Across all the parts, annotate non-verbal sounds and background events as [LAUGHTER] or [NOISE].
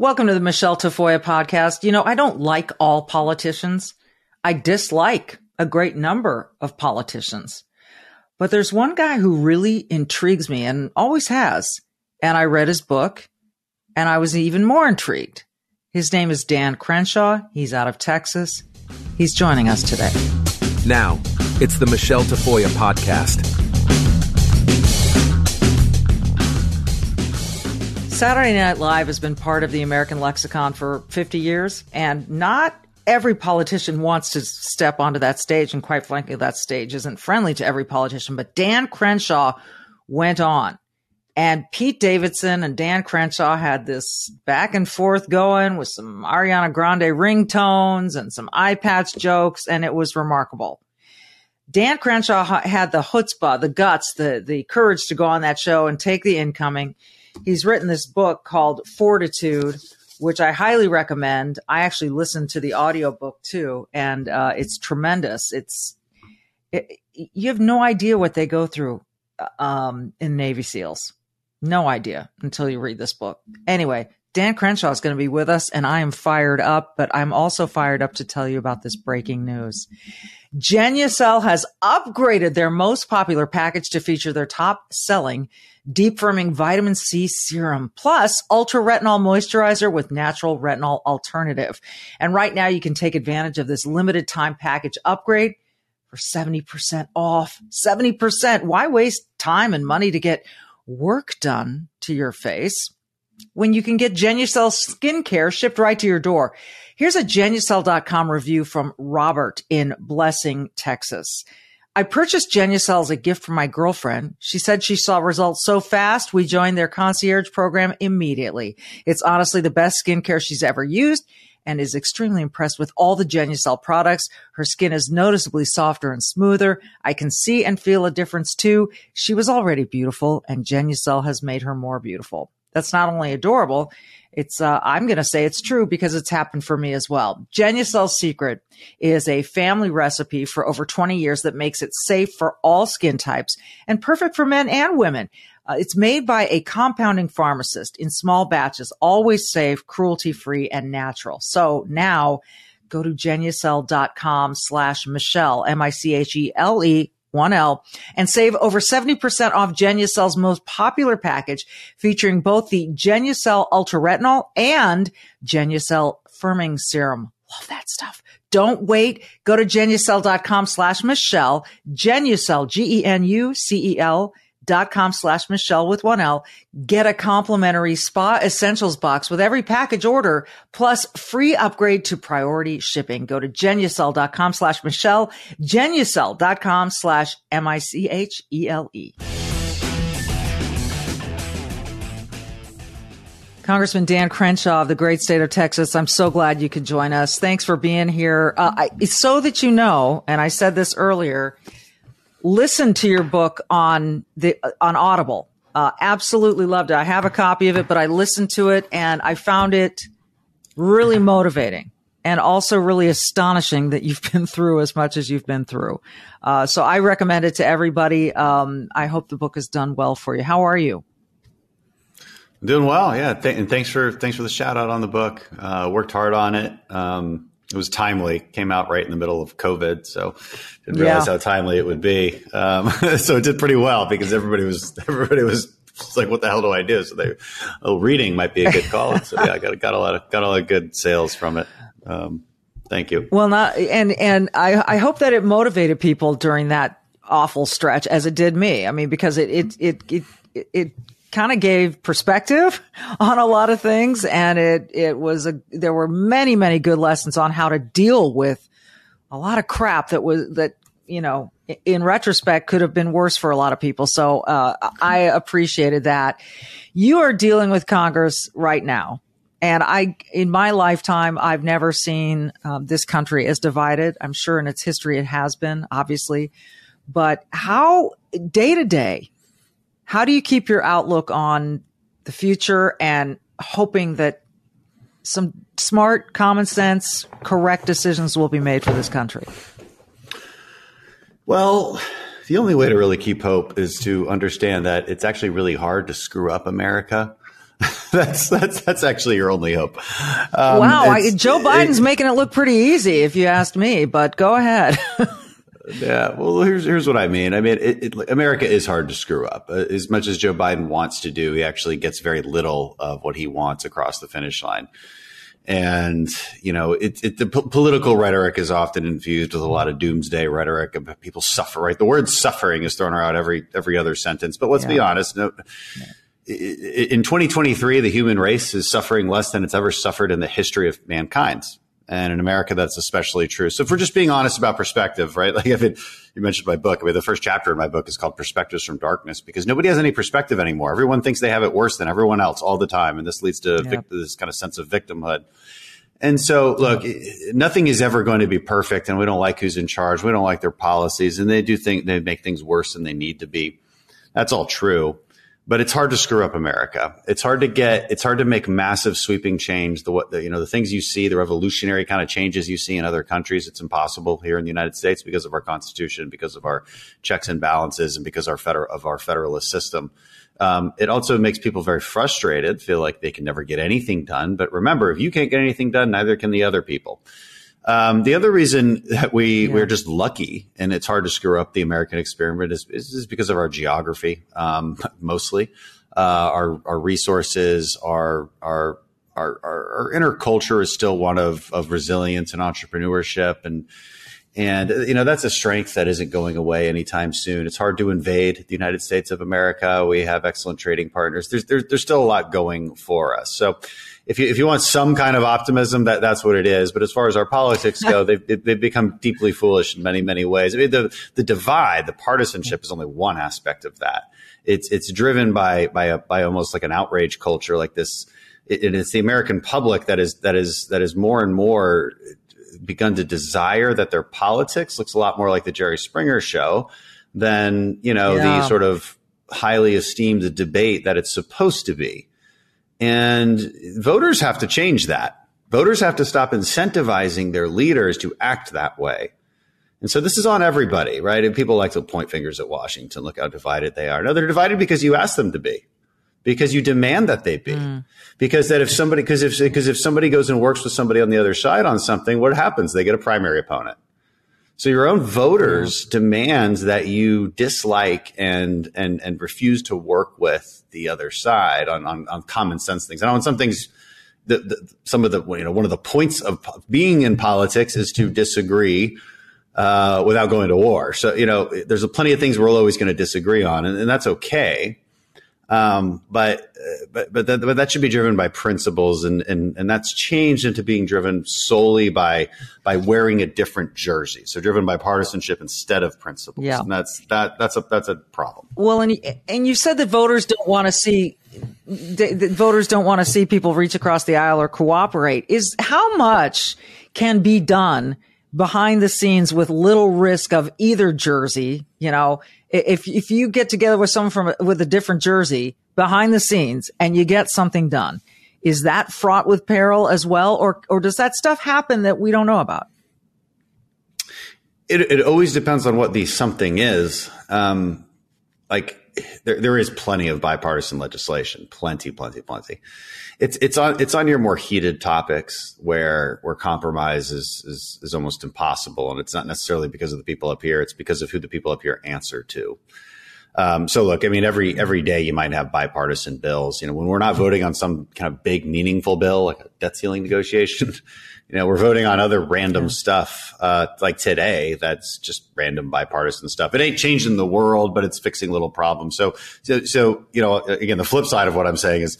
Welcome to the Michele Tafoya podcast. You know, I don't like all politicians. I dislike a great number of politicians. But there's one guy who really intrigues me and always has. And I read his book and I was even more intrigued. His name is Dan Crenshaw. He's out of Texas. He's joining us today. Now, it's the Michele Tafoya podcast. Saturday Night Live has been part of the American lexicon for 50 years, and not every politician wants to step onto that stage. And quite frankly, that stage isn't friendly to every politician. But Dan Crenshaw went on, and Pete Davidson and Dan Crenshaw had this back and forth going with some Ariana Grande ringtones and some eye patch jokes, and it was remarkable. Dan Crenshaw had the chutzpah, the guts, the the courage to go on that show and take the incoming he's written this book called Fortitude, which I highly recommend. I actually listened to the audiobook too, and uh, it's tremendous. It's it, you have no idea what they go through um, in Navy SEALs. No idea until you read this book. Anyway, Dan Crenshaw is going to be with us, and I am fired up, but I'm also fired up to tell you about this breaking news. Genucel has upgraded their most popular package to feature their top selling deep firming vitamin C serum plus ultra retinol moisturizer with natural retinol alternative. And right now you can take advantage of this limited time package upgrade for 70% off. 70%. Why waste time and money to get work done to your face when you can get Genucel skincare shipped right to your door? Here's a Genucel.com review from Robert in Blessing, Texas. I purchased Genucel as a gift for my girlfriend. She said she saw results so fast, we joined their concierge program immediately. It's honestly the best skincare she's ever used and is extremely impressed with all the Genucel products. Her skin is noticeably softer and smoother. I can see and feel a difference too. She was already beautiful and Genucel has made her more beautiful. That's not only adorable, it's, uh, I'm going to say it's true because it's happened for me as well. Genucel's Secret is a family recipe for over 20 years that makes it safe for all skin types and perfect for men and women. Uh, it's made by a compounding pharmacist in small batches, always safe, cruelty free, and natural. So now go to genucel.com slash Michele, M-I-C-H-E-L-E 1L and save over 70% off Genucel's most popular package featuring both the Genucel Ultra Retinol and Genucel Firming Serum. Love that stuff. Don't wait. Go to genucel.com slash Michele. Genucel, G-E-N-U-C-E-L dot com slash Michele with one L. Get a complimentary spa essentials box with every package order plus free upgrade to priority shipping. Go to genucel.com slash Michele, genucel.com slash M-I-C-H-E-L-E. Congressman Dan Crenshaw of the great state of Texas, I'm so glad you could join us. Thanks for being here. Uh, I, so that you know, and I said this earlier, listen to your book on the on Audible. Uh, absolutely loved it. I have a copy of it, but I listened to it and I found it really motivating and also really astonishing that you've [LAUGHS] been through as much as you've been through. Uh, so I recommend it to everybody. Um, I hope the book has done well for you. How are you? Doing well, yeah. Th- and thanks for thanks for the shout out on the book. Uh, worked hard on it. Um, it was timely. Came out right in the middle of COVID, so didn't realize yeah. how timely it would be. Um, [LAUGHS] so it did pretty well because everybody was [LAUGHS] everybody was like, "What the hell do I do?" So they, oh, reading might be a good call. so yeah, I got got a lot of got a lot of good sales from it. Um, thank you. Well, not and and I I hope that it motivated people during that awful stretch as it did me. I mean, because it it it it, it kind of gave perspective [LAUGHS] on a lot of things. And it, it was a, there were many, many good lessons on how to deal with a lot of crap that was, that you know, in retrospect, could have been worse for a lot of people. So uh, I appreciated that. You are dealing with Congress right now. And I, in my lifetime, I've never seen um, this country as divided. I'm sure in its history it has been, obviously. But how, day to day, how do you keep your outlook on the future and hoping that some smart, common sense, correct decisions will be made for this country? Well, the only way to really keep hope is to understand that it's actually really hard to screw up America. [LAUGHS] that's that's that's actually your only hope. Um, wow, I, Joe Biden's it, making it look pretty easy, if you asked me. But go ahead. [LAUGHS] yeah, well, here's here's what I mean. I mean, it, it, America is hard to screw up. Uh, as much as Joe Biden wants to do, he actually gets very little of what he wants across the finish line and you know it, it, the p- political rhetoric is often infused with a lot of doomsday rhetoric and people suffer right the word suffering is thrown around every every other sentence but let's yeah. be honest no, in 2023 the human race is suffering less than it's ever suffered in the history of mankind and in America, that's especially true. So if we're just being honest about perspective, right? [LAUGHS] Like if it, you mentioned my book, I mean, the first chapter in my book is called Perspectives from Darkness because nobody has any perspective anymore. Everyone thinks they have it worse than everyone else all the time. And this leads to yep. vic- this kind of sense of victimhood. And so, look, nothing is ever going to be perfect, and we don't like who's in charge. We don't like their policies, and they do think they make things worse than they need to be. That's all true but it's hard to screw up America. It's hard to get, it's hard to make massive sweeping change. The, the, you know, the things you see, the revolutionary kind of changes you see in other countries, it's impossible here in the United States because of our constitution, because of our checks and balances, and because our federal, of our federalist system. Um, it also makes people very frustrated, feel like they can never get anything done. But remember, if you can't get anything done, neither can the other people. Um, the other reason that we yeah. we're just lucky and it's hard to screw up the American experiment is, is, is because of our geography, um, [LAUGHS] mostly uh, our our resources, our our our, our, inner culture is still one of of resilience and entrepreneurship and and you know that's a strength that isn't going away anytime soon. It's hard to invade the United States of America. We have excellent trading partners. There's there's, there's still a lot going for us. So if you if you want some kind of optimism, that that's what it is. But as far as our politics go, [LAUGHS] they've they've become deeply foolish in many many ways. I mean, the the divide, the partisanship, is only one aspect of that. It's it's driven by by a, by almost like an outrage culture, like this. And it's the American public that is that is that is more and more begun to desire that their politics looks a lot more like the Jerry Springer show than you know yeah. the sort of highly esteemed debate that it's supposed to be. And voters have to change that. Voters have to stop incentivizing their leaders to act that way. And so this is on everybody, right? And people like to point fingers at Washington. Look how divided they are. No, they're divided because you asked them to be, because you demand that they be, mm. because that if somebody, because if because if somebody goes and works with somebody on the other side on something, what happens? They get a primary opponent. So your own voters yeah. demand that you dislike and and and refuse to work with the other side on on, on common sense things. And on some things, the, the, some of the you know one of the points of being in politics is to disagree uh, without going to war. So you know, there's a plenty of things we're always going to disagree on, and, and that's okay. Um, but but but that, but that should be driven by principles, and and and that's changed into being driven solely by by wearing a different jersey. So driven by partisanship instead of principles. Yeah, and that's that that's a that's a problem. Well, and and you said that voters don't want to see that voters don't want to see people reach across the aisle or cooperate. Is how much can be done behind the scenes with little risk of either jersey, you know, if if you get together with someone from with a different jersey behind the scenes and you get something done, is that fraught with peril as well, or or does that stuff happen that we don't know about? It it always depends on what the something is. Um, like there, there is plenty of bipartisan legislation, plenty, plenty, plenty. It's it's on it's on your more heated topics where where compromise is, is is almost impossible, and it's not necessarily because of the people up here; it's because of who the people up here answer to. Um, so look, I mean, every every day you might have bipartisan bills. You know, when we're not voting on some kind of big, meaningful bill like a debt ceiling negotiation, you know, we're voting on other random yeah. stuff, uh, like today, that's just random bipartisan stuff. It ain't changing the world, but it's fixing little problems. So, so, so, you know, again, the flip side of what I'm saying is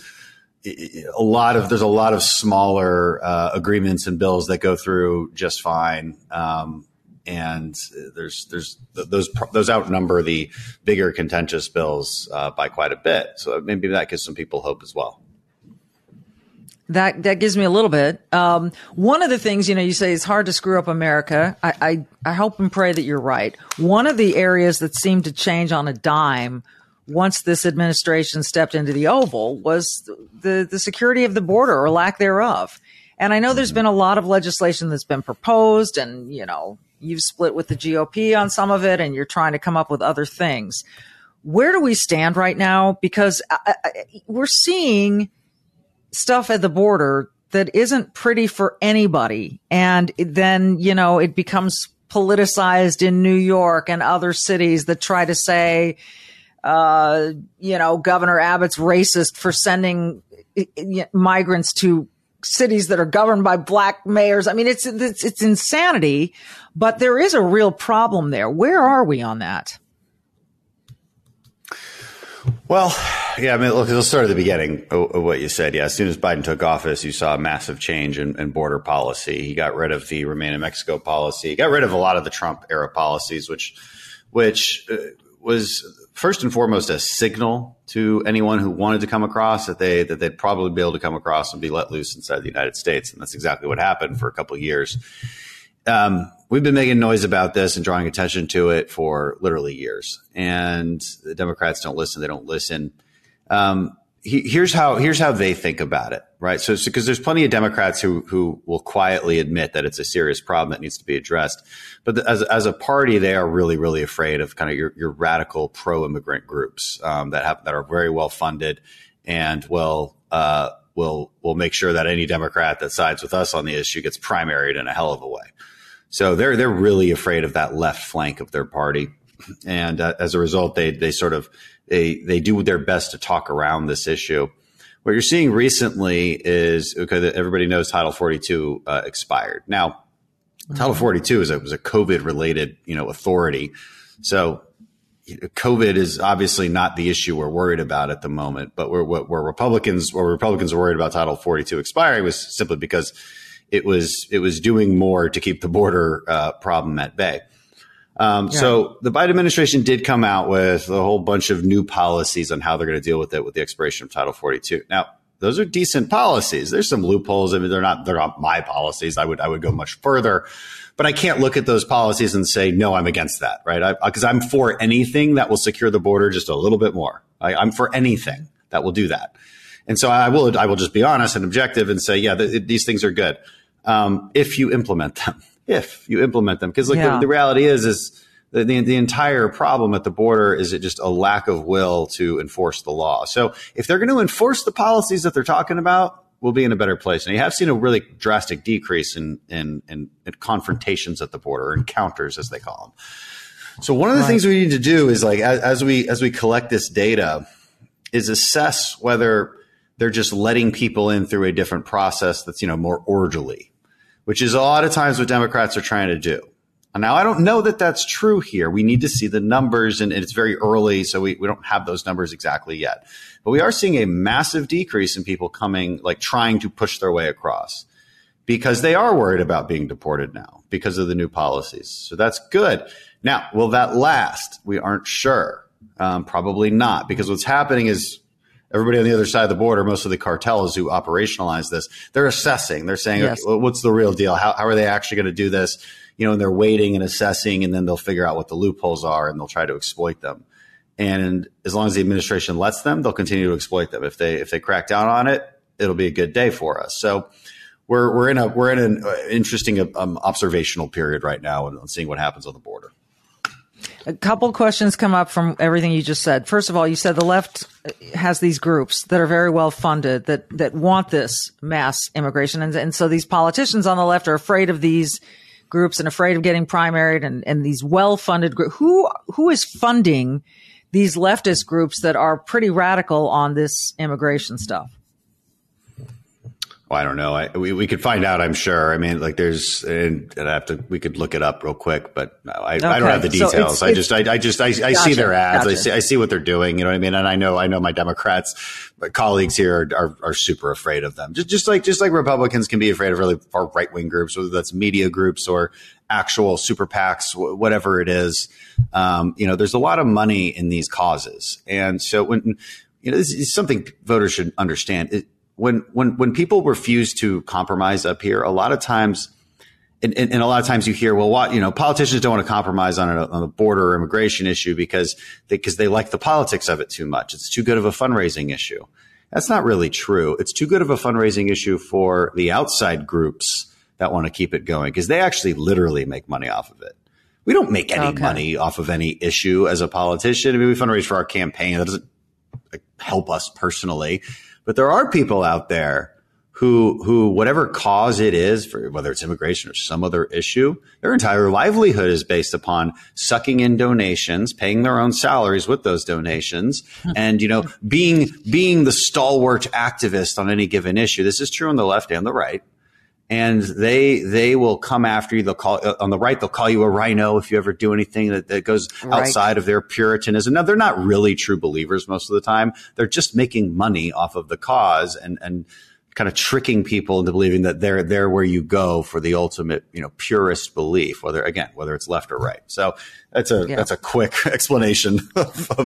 a lot of, there's a lot of smaller, uh, agreements and bills that go through just fine. Um, and there's there's those those outnumber the bigger contentious bills uh, by quite a bit. So maybe that gives some people hope as well. That that gives me a little bit. Um, one of the things you know, you say it's hard to screw up America. I, I I hope and pray that you're right. One of the areas that seemed to change on a dime once this administration stepped into the Oval was the the security of the border or lack thereof. And I know there's been a lot of legislation that's been proposed, and you know, you've split with the GOP on some of it, and you're trying to come up with other things. Where do we stand right now? Because I, I, we're seeing stuff at the border that isn't pretty for anybody. And then, you know, it becomes politicized in New York and other cities that try to say, uh, you know, Governor Abbott's racist for sending migrants to cities that are governed by black mayors. I mean, it's, it's, it's insanity, but there is a real problem there. Where are we on that? Well, yeah, I mean, look, let's start at the beginning of, what you said. Yeah, as soon as Biden took office, you saw a massive change in, in, border policy. He got rid of the Remain in Mexico policy. He got rid of a lot of the Trump era policies, which, which uh, was first and foremost a signal to anyone who wanted to come across that they that they'd probably be able to come across and be let loose inside the United States, and that's exactly what happened for a couple of years. Um, we've been making noise about this and drawing attention to it for literally years. And the Democrats don't listen. They don't listen. Um, he, here's how here's how they think about it, right? So, because so, there's plenty of Democrats who who will quietly admit that it's a serious problem that needs to be addressed, but the, as as a party, they are really really afraid of kind of your, your radical pro immigrant groups um, that have that are very well funded and will uh, will will make sure that any Democrat that sides with us on the issue gets primaried in a hell of a way. So they're they're really afraid of that left flank of their party, and uh, as a result, they they sort of they they do their best to talk around this issue. What you're seeing recently is okay. Everybody knows Title 42 uh, expired. Now, Title 42 is a, was a COVID related you know authority, so COVID is obviously not the issue we're worried about at the moment. But we're, what, where Republicans, where Republicans are worried about Title 42 expiring was simply because it was it was doing more to keep the border uh, problem at bay. Um, yeah. So the Biden administration did come out with a whole bunch of new policies on how they're going to deal with it with the expiration of Title 42. Now, those are decent policies. There's some loopholes. I mean, they're not they're not my policies. I would I would go much further, but I can't look at those policies and say no, I'm against that, right? Because I'm for anything that will secure the border just a little bit more. I, I'm for anything that will do that. And so I will I will just be honest and objective and say, yeah, th- these things are good um, if you implement them. [LAUGHS] If you implement them, because like yeah. the, the, reality is, is the, the, the entire problem at the border is it just a lack of will to enforce the law. So if they're going to enforce the policies that they're talking about, we'll be in a better place. And you have seen a really drastic decrease in in, in, in confrontations at the border, encounters as they call them. So one of the right. things we need to do is like as, as we as we collect this data, is assess whether they're just letting people in through a different process that's you know more orderly which is a lot of times what Democrats are trying to do. Now, I don't know that that's true here. We need to see the numbers, and it's very early, so we, we don't have those numbers exactly yet. But we are seeing a massive decrease in people coming, like trying to push their way across because they are worried about being deported now because of the new policies. So that's good. Now, will that last? We aren't sure. Um, probably not, because what's happening is everybody on the other side of the border, most of the cartels who operationalize this, they're assessing. They're saying, yes. okay, what's the real deal? How, how are they actually going to do this? You know, and they're waiting and assessing, and then they'll figure out what the loopholes are and they'll try to exploit them. And as long as the administration lets them, they'll continue to exploit them. If they if they crack down on it, it'll be a good day for us. So we're we're in a we're in an interesting um, observational period right now and seeing what happens on the border. A couple questions come up from everything you just said. First of all, you said the left has these groups that are very well funded that that want this mass immigration, and, and so these politicians on the left are afraid of these groups and afraid of getting primaried, and, and these well funded groups. Who who is funding these leftist groups that are pretty radical on this immigration stuff? Well, I don't know. I, we, we could find out. I'm sure. I mean, like there's, and, and I have to. We could look it up real quick, but I, okay. I don't have the details. So it's, I just, I, I just, I, I gotcha, see their ads. Gotcha. I see, I see what they're doing. You know what I mean? And I know, I know my Democrats, my colleagues here are, are, are super afraid of them. Just, just like, just like Republicans can be afraid of really far right wing groups, whether that's media groups or actual super PACs, whatever it is. Um, you know, there's a lot of money in these causes, and so when you know, this is something voters should understand. It, when when when people refuse to compromise up here, a lot of times, and, and, and, a lot of times you hear, well, what you know, politicians don't want to compromise on a, on a border or immigration issue because they, because they like the politics of it too much. It's too good of a fundraising issue. That's not really true. It's too good of a fundraising issue for the outside groups that want to keep it going because they actually literally make money off of it. We don't make any okay. money off of any issue as a politician. I mean, we fundraise for our campaign. That doesn't help us personally. But there are people out there who, who, whatever cause it is for whether it's immigration or some other issue, their entire livelihood is based upon sucking in donations, paying their own salaries with those donations, hmm. and, you know, being, being the stalwart activist on any given issue. This is true on the left and the right and they they will come after you. They'll call uh, on the right. They'll call you a RINO if you ever do anything that, that goes right. outside of their Puritanism. Now they're not really true believers most of the time. They're just making money off of the cause and and kind of tricking people into believing that they're they're where you go for the ultimate you know purist belief. Whether again whether it's left or right. So that's a yeah. that's a quick [LAUGHS] explanation of, of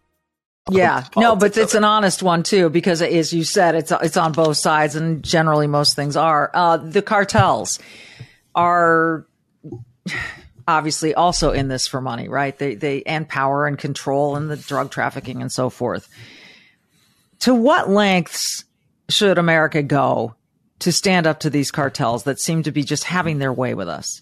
Yeah, no, but it's an honest one too, because as you said, it's it's on both sides, and generally most things are. Uh, the cartels are obviously also in this for money, right? They they and power and control and the drug trafficking and so forth. To what lengths should America go to stand up to these cartels that seem to be just having their way with us?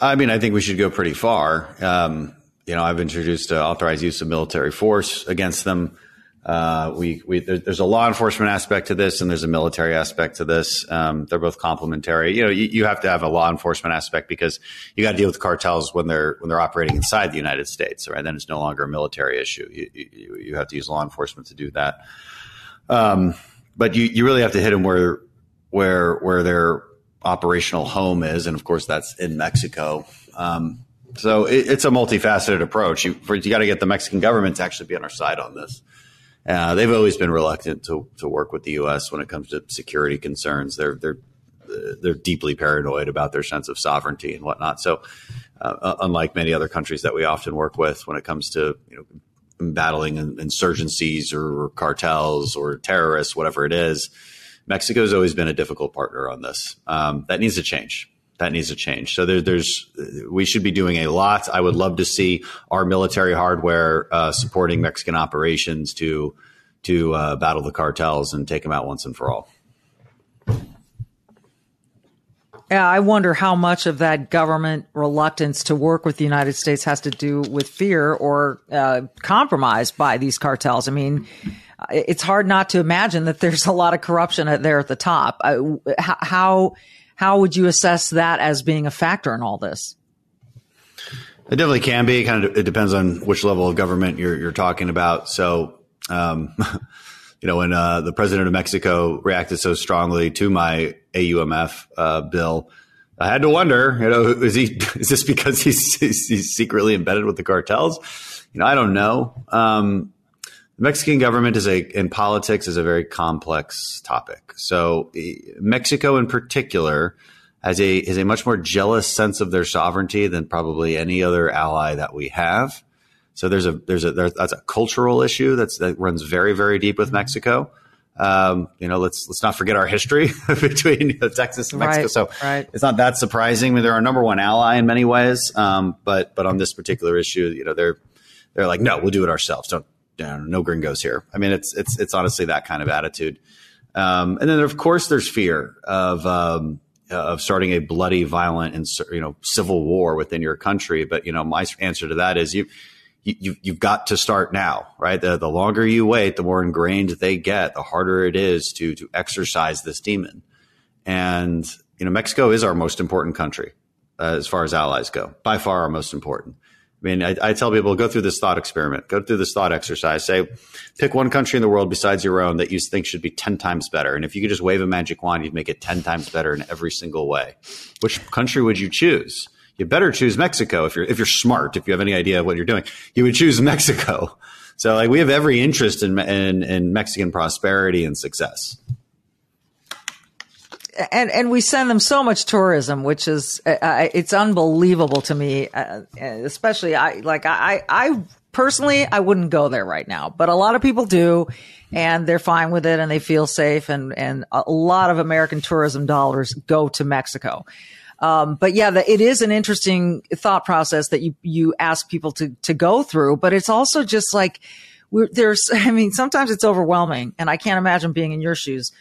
I mean, I think we should go pretty far. Um, you know, I've introduced authorized use of military force against them. Uh, we, we there, there's a law enforcement aspect to this, and there's a military aspect to this. Um, they're both complementary. You know, you, you, have to have a law enforcement aspect because you got to deal with cartels when they're when they're operating inside the United States, right? Then it's no longer a military issue. You, you, you have to use law enforcement to do that. Um, but you, you really have to hit them where where where their operational home is, and of course that's in Mexico. Um, so it, it's a multifaceted approach. You, you got to get the Mexican government to actually be on our side on this. Uh, they've always been reluctant to, to work with the U.S. when it comes to security concerns. They're they're they're deeply paranoid about their sense of sovereignty and whatnot. So, uh, unlike many other countries that we often work with when it comes to you know battling insurgencies or cartels or terrorists, whatever it is, Mexico's always been a difficult partner on this. Um, that needs to change that needs to change. So there, there's we should be doing a lot. I would love to see our military hardware uh, supporting Mexican operations to to uh, battle the cartels and take them out once and for all. Yeah, I wonder how much of that government reluctance to work with the United States has to do with fear or uh, compromise by these cartels. I mean, it's hard not to imagine that there's a lot of corruption there at the top. How how would you assess that as being a factor in all this? It definitely can be. Kind of it depends on which level of government you're you're talking about. So, um, [LAUGHS] you know, when uh, the president of Mexico reacted so strongly to my AUMF uh, bill, I had to wonder, you know, [LAUGHS] is he is this because he's he's secretly embedded with the cartels? You know, I don't know. Um, Mexican government is a in politics is a very complex topic. So Mexico in particular has a is a much more jealous sense of their sovereignty than probably any other ally that we have. So there's a there's a there's, that's a cultural issue that's that runs very very deep with Mexico. Um, you know, let's let's not forget our history [LAUGHS] between Texas and Mexico. Right, so right. it's not that surprising. I mean, they're our number one ally in many ways. Um, but but on this particular issue, you know, they're they're like, no, we'll do it ourselves. Don't no gringos here. I mean, it's it's it's honestly that kind of attitude. Um, and then of course there's fear of um, of starting a bloody, violent, and you know civil war within your country. But you know, my answer to that is you you, you've got to start now, right? The, the longer you wait, the more ingrained they get, the harder it is to, to exorcise this demon. And, you know, Mexico is our most important country uh, as far as allies go, by far our most important. I mean, I, I, tell people go through this thought experiment, go through this thought exercise. Say, pick one country in the world besides your own that you think should be 10 times better. And if you could just wave a magic wand, you'd make it 10 times better in every single way. Which country would you choose? you better choose Mexico if you're if you're smart. If you have any idea of what you're doing, you would choose Mexico. So like we have every interest in in, in Mexican prosperity and success. And and we send them so much tourism, which is uh, uh it's unbelievable to me. Uh, especially I like I I personally I wouldn't go there right now, but a lot of people do, and they're fine with it and they feel safe. And and a lot of American tourism dollars go to Mexico. Um, but yeah, the, it is an interesting thought process that you, you ask people to, to go through, but it's also just like, there's, [LAUGHS] I mean, sometimes it's overwhelming and I can't imagine being in your shoes.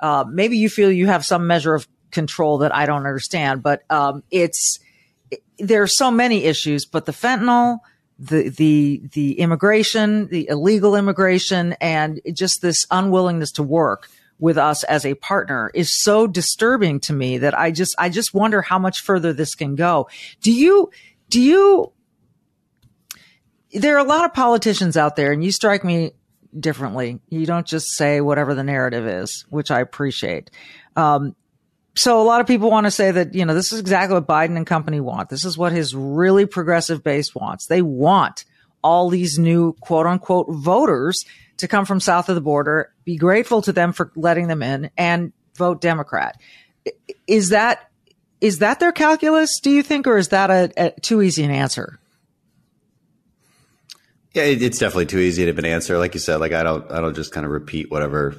Uh, maybe you feel you have some measure of control that I don't understand, but, um, it's, it, there are so many issues, but the fentanyl, the, the, the immigration, the illegal immigration, and just this unwillingness to work with us as a partner is so disturbing to me that I just, I just wonder how much further this can go. Do you, do you, there are a lot of politicians out there and you strike me differently. You don't just say whatever the narrative is, which I appreciate. Um, so a lot of people want to say that, you know, this is exactly what Biden and company want. This is what his really progressive base wants. They want all these new quote unquote voters to come from south of the border, be grateful to them for letting them in and vote Democrat. Is that is that their calculus, do you think, or is that a, a too easy an answer? Yeah, it's definitely too easy to an answer. Like you said, like I don't I don't just kind of repeat whatever,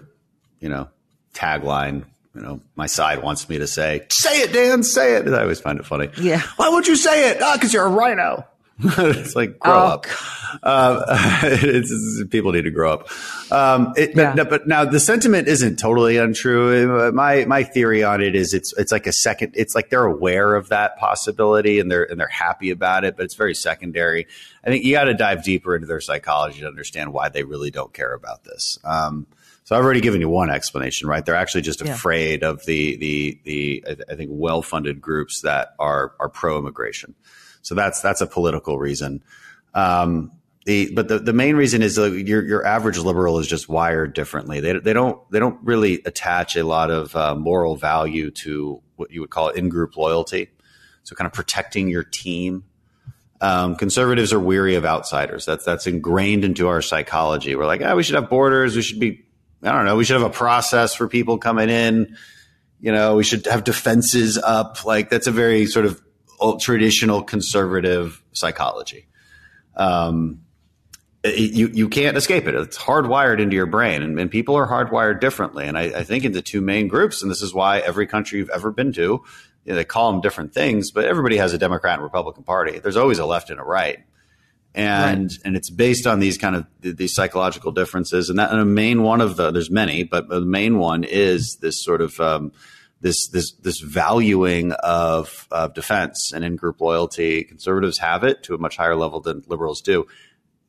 you know, tagline you know, my side wants me to say, say it, Dan, say it. And I always find it funny. Yeah. Why would you say it? Ah, because you're a RINO. [LAUGHS] it's like grow oh, up. Um, [LAUGHS] it's, it's, people need to grow up. Um, it, yeah. but, but, now the sentiment isn't totally untrue. My my theory on it is it's it's like a second. It's like they're aware of that possibility and they're and they're happy about it, but it's very secondary. I think you got to dive deeper into their psychology to understand why they really don't care about this. Um, so I've already given you one explanation, right? They're actually just yeah. afraid of the the the I think well funded groups that are are pro immigration. So that's that's a political reason. Um, the, but the, the main reason is uh, your your average liberal is just wired differently. They they don't they don't really attach a lot of uh, moral value to what you would call in group loyalty. So kind of protecting your team. Um, conservatives are weary of outsiders. That's that's ingrained into our psychology. We're like, ah, oh, we should have borders. We should be, I don't know, we should have a process for people coming in. You know, we should have defenses up. Like that's a very sort of traditional conservative psychology. Um, it, you you can't escape it. It's hardwired into your brain, and, and people are hardwired differently. And I, I, think into two main groups, and this is why every country you've ever been to, you know, they call them different things, but everybody has a Democrat and Republican Party. There's always a left and a right, and right. and it's based on these kind of these psychological differences. And that and a main one of the there's many, but the main one is this sort of um, this this this valuing of of defense and in group loyalty. Conservatives have it to a much higher level than liberals do.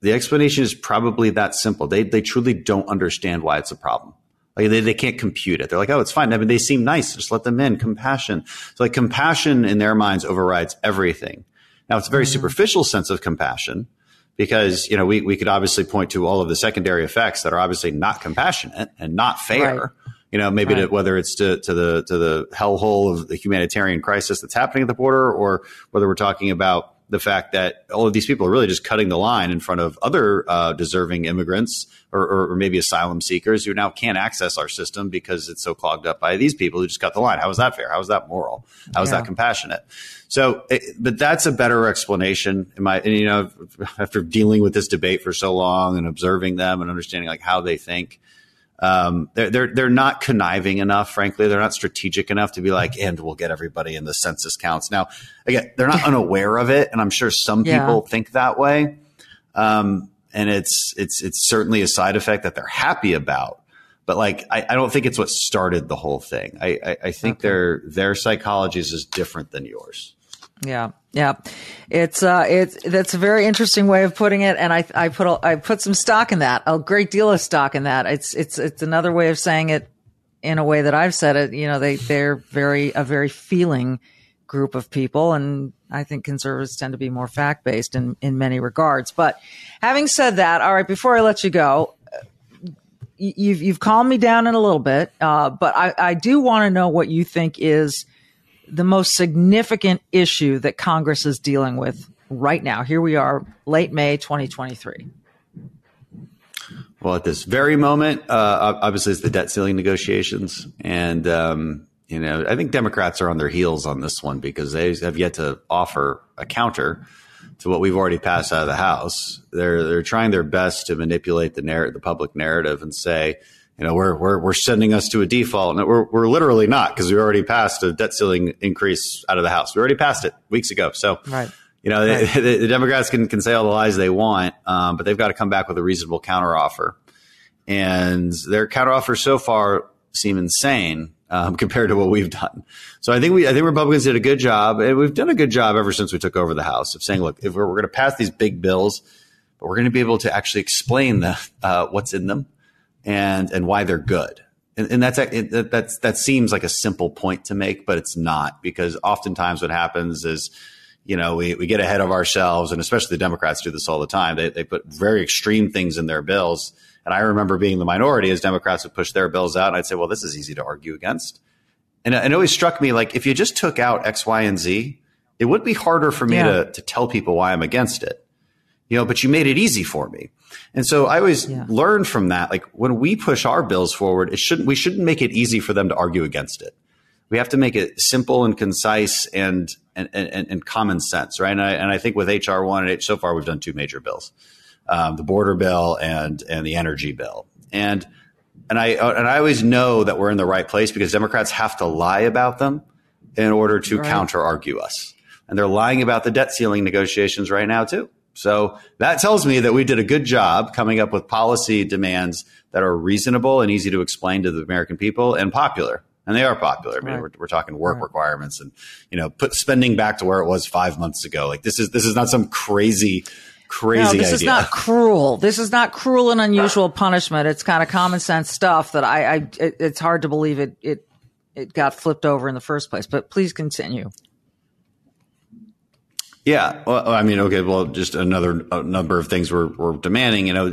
The explanation is probably that simple. They they truly don't understand why it's a problem. Like they, they can't compute it. They're like, oh, it's fine. I mean, they seem nice. Just let them in. Compassion. So like compassion in their minds overrides everything. Now it's a very mm-hmm. superficial sense of compassion because, you know, we, we could obviously point to all of the secondary effects that are obviously not compassionate and not fair. Right you know, maybe right. to, whether it's to, to the to the hellhole of the humanitarian crisis that's happening at the border, or whether we're talking about the fact that all of these people are really just cutting the line in front of other uh, deserving immigrants or, or, or, maybe asylum seekers who now can't access our system because it's so clogged up by these people who just cut the line. How is that fair? How is that moral? How is yeah. that compassionate? So, it, but that's a better explanation. In my, and, you know, after dealing with this debate for so long and observing them and understanding like how they think, um, they're, they're, they're not conniving enough, frankly. They're not strategic enough to be like, and we'll get everybody in the census counts. Now, again, they're not unaware of it. And I'm sure some yeah. people think that way. Um, and it's, it's, it's certainly a side effect that they're happy about. But like, I, I don't think it's what started the whole thing. I, I, I think okay. their, their psychology is different than yours. Yeah. Yeah. It's, uh, it's, that's a very interesting way of putting it. And I, I put, a, I put some stock in that, a great deal of stock in that. It's, it's, it's another way of saying it in a way that I've said it. You know, they, they're very, a very feeling group of people. And I think conservatives tend to be more fact based in, in many regards. But having said that, all right, before I let you go, you've, you've calmed me down in a little bit. Uh, but I, I do want to know what you think is, the most significant issue that Congress is dealing with right now. Here we are, late May 2023. Well, at this very moment, uh, obviously, it's the debt ceiling negotiations. And, um, you know, I think Democrats are on their heels on this one because they have yet to offer a counter to what we've already passed out of the House. They're, they're trying their best to manipulate the narrative, the public narrative and say, you know, we're, we're, we're sending us to a default. And we're, we're literally not because we already passed a debt ceiling increase out of the House. We already passed it weeks ago. So, right. you know, right. the, the, Democrats can, can say all the lies they want, um, but they've got to come back with a reasonable counteroffer. And their counteroffers so far seem insane um, [LAUGHS] compared to what we've done. So I think we, I think Republicans did a good job, and we've done a good job ever since we took over the House of saying, look, if we're, we're going to pass these big bills, but we're going to be able to actually explain the, uh, what's in them and and why they're good. And, and that's it, that's that seems like a simple point to make, but it's not because oftentimes what happens is you know, we, we get ahead of ourselves, and especially the Democrats do this all the time. They, they put very extreme things in their bills. And I remember being the minority as Democrats would push their bills out, and I'd say, well, this is easy to argue against. And, and it always struck me like if you just took out X, Y, and Z, it would be harder for me yeah. to, to tell people why I'm against it. You know, but you made it easy for me. And so I always yeah. learned from that. Like when we push our bills forward, it shouldn't, we shouldn't make it easy for them to argue against it. We have to make it simple and concise and, and, and, and common sense, right? And I, and I think with HR one and H, so far we've done two major bills, um, the border bill and, and the energy bill. And, and I, and I always know that we're in the right place because Democrats have to lie about them in order to right. counter argue us. And they're lying about the debt ceiling negotiations right now too. So that tells me that we did a good job coming up with policy demands that are reasonable and easy to explain to the American people and popular. And they are popular. I mean, right. we're, we're, talking work right. requirements and, you know, put spending back to where it was five months ago. Like this is, this is not some crazy, crazy no, this idea. is not cruel. This is not cruel and unusual punishment. It's kind of common sense stuff that I, I it, it's hard to believe it, it, it got flipped over in the first place, but please continue. Yeah, well, I mean, okay, well, just another number of things we're, we're demanding. You know,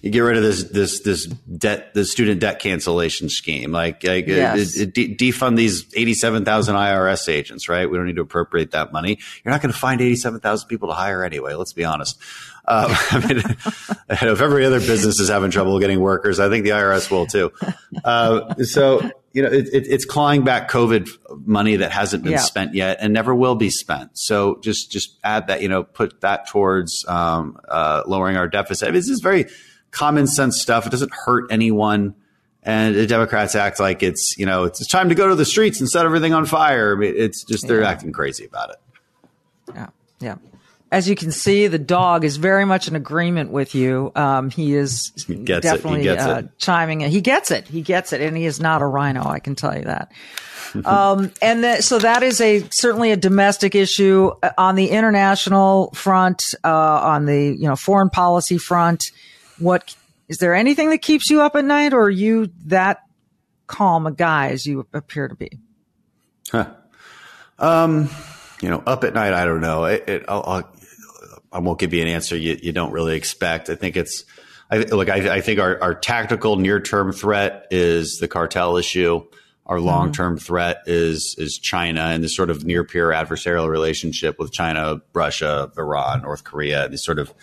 you get rid of this this this debt, the student debt cancellation scheme, like, like yes. it, it, defund these eighty seven thousand IRS agents, right? We don't need to appropriate that money. You're not going to find eighty seven thousand people to hire anyway. Let's be honest. Uh, [LAUGHS] I mean, [LAUGHS] if every other business is having trouble getting workers, I think the IRS will too. Uh, so you know, it, it, it's clawing back COVID money that hasn't been yeah. spent yet and never will be spent. So just just add that, you know, put that towards um, uh, lowering our deficit. This is very common sense stuff. It doesn't hurt anyone. And the Democrats act like it's you know it's time to go to the streets and set everything on fire. I mean, it's just they're yeah. acting crazy about it. Yeah, yeah as you can see, the dog is very much in agreement with you. Um, he is he definitely he uh, chiming in. He gets it. He gets it. And he is not a RINO. I can tell you that. [LAUGHS] um, and the, so that is a certainly a domestic issue uh, on the international front, uh, on the, you know, foreign policy front. What is there anything that keeps you up at night or are you that calm a guy as you appear to be? Huh. Um, you know, up at night, I don't know. It, it, I'll, I'll, I won't give you an answer you, you don't really expect. I think it's, I, look, I, I think our, our tactical near term threat is the cartel issue. Our long term mm-hmm. threat is is China and this sort of near peer adversarial relationship with China, Russia, Iran, North Korea. This sort of,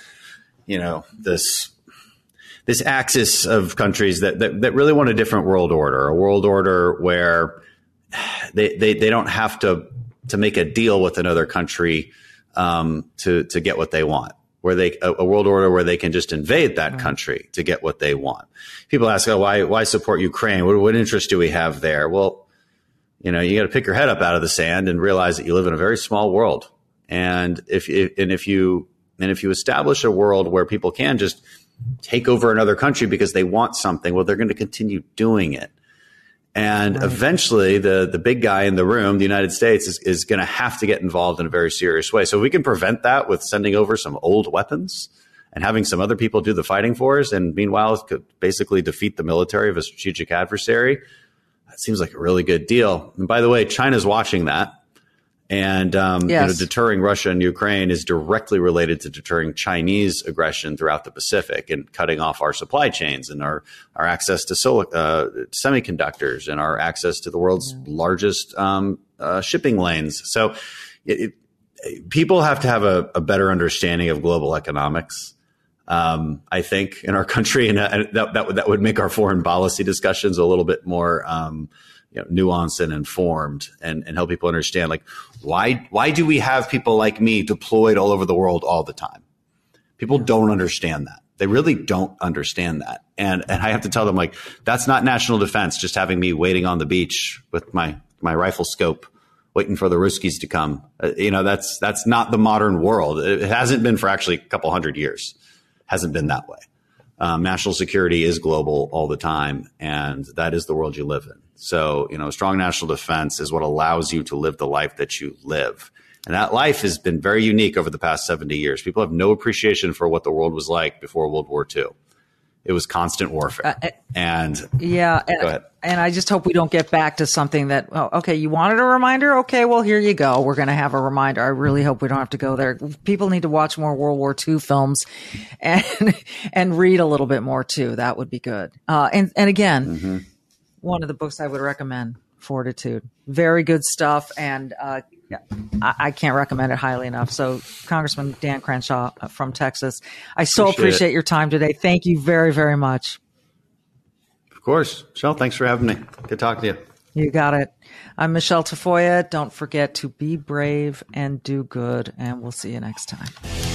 you know, this this axis of countries that, that, that really want a different world order, a world order where they, they, they don't have to to make a deal with another country um, to to get what they want. Where they a, a, world order where they can just invade that country to get what they want. People ask, "Oh, why why support Ukraine? What, what interest do we have there?" Well, you know, you got to pick your head up out of the sand and realize that you live in a very small world. And if, if and if you and if you establish a world where people can just take over another country because they want something, well, they're going to continue doing it. And right. eventually, the the big guy in the room, the United States, is, is going to have to get involved in a very serious way. So we can prevent that with sending over some old weapons and having some other people do the fighting for us, and meanwhile, could basically defeat the military of a strategic adversary. That seems like a really good deal. And by the way, China's watching that. And um, yes. you know, deterring Russia and Ukraine is directly related to deterring Chinese aggression throughout the Pacific and cutting off our supply chains and our, our access to uh, semiconductors and our access to the world's yeah. largest um, uh, shipping lanes. So it, it, people have to have a, a, better understanding of global economics. Um, I think in our country, and, uh, that, that, that would make our foreign policy discussions a little bit more um, you know, nuanced and informed and, and help people understand like why why do we have people like me deployed all over the world all the time? People don't understand that. They really don't understand that. And and I have to tell them like that's not national defense just having me waiting on the beach with my my rifle scope waiting for the Ruskies to come. Uh, you know, that's that's not the modern world. It hasn't been for actually a couple hundred years. Hasn't been that way. Um, national security is global all the time, and that is the world you live in. So, you know, strong national defense is what allows you to live the life that you live. And that life has been very unique over the past 70 years. People have no appreciation for what the world was like before World War II. It was constant warfare. Uh, and yeah, and, and, I just hope we don't get back to something that, oh, okay, you wanted a reminder? Okay, well, here you go. We're going to have a reminder. I really hope we don't have to go there. People need to watch more World War II films [LAUGHS] and, and read a little bit more too. That would be good. Uh, and, and again, mm-hmm one of the books I would recommend. Fortitude, very good stuff, and uh, yeah, I, I, can't recommend it highly enough. So, Congressman Dan Crenshaw uh, from Texas, I so appreciate, appreciate your time today. Thank you very, very much. Of course, Michele. Thanks for having me. Good talking to you. You got it. I'm Michele Tafoya. Don't forget to be brave and do good, and we'll see you next time.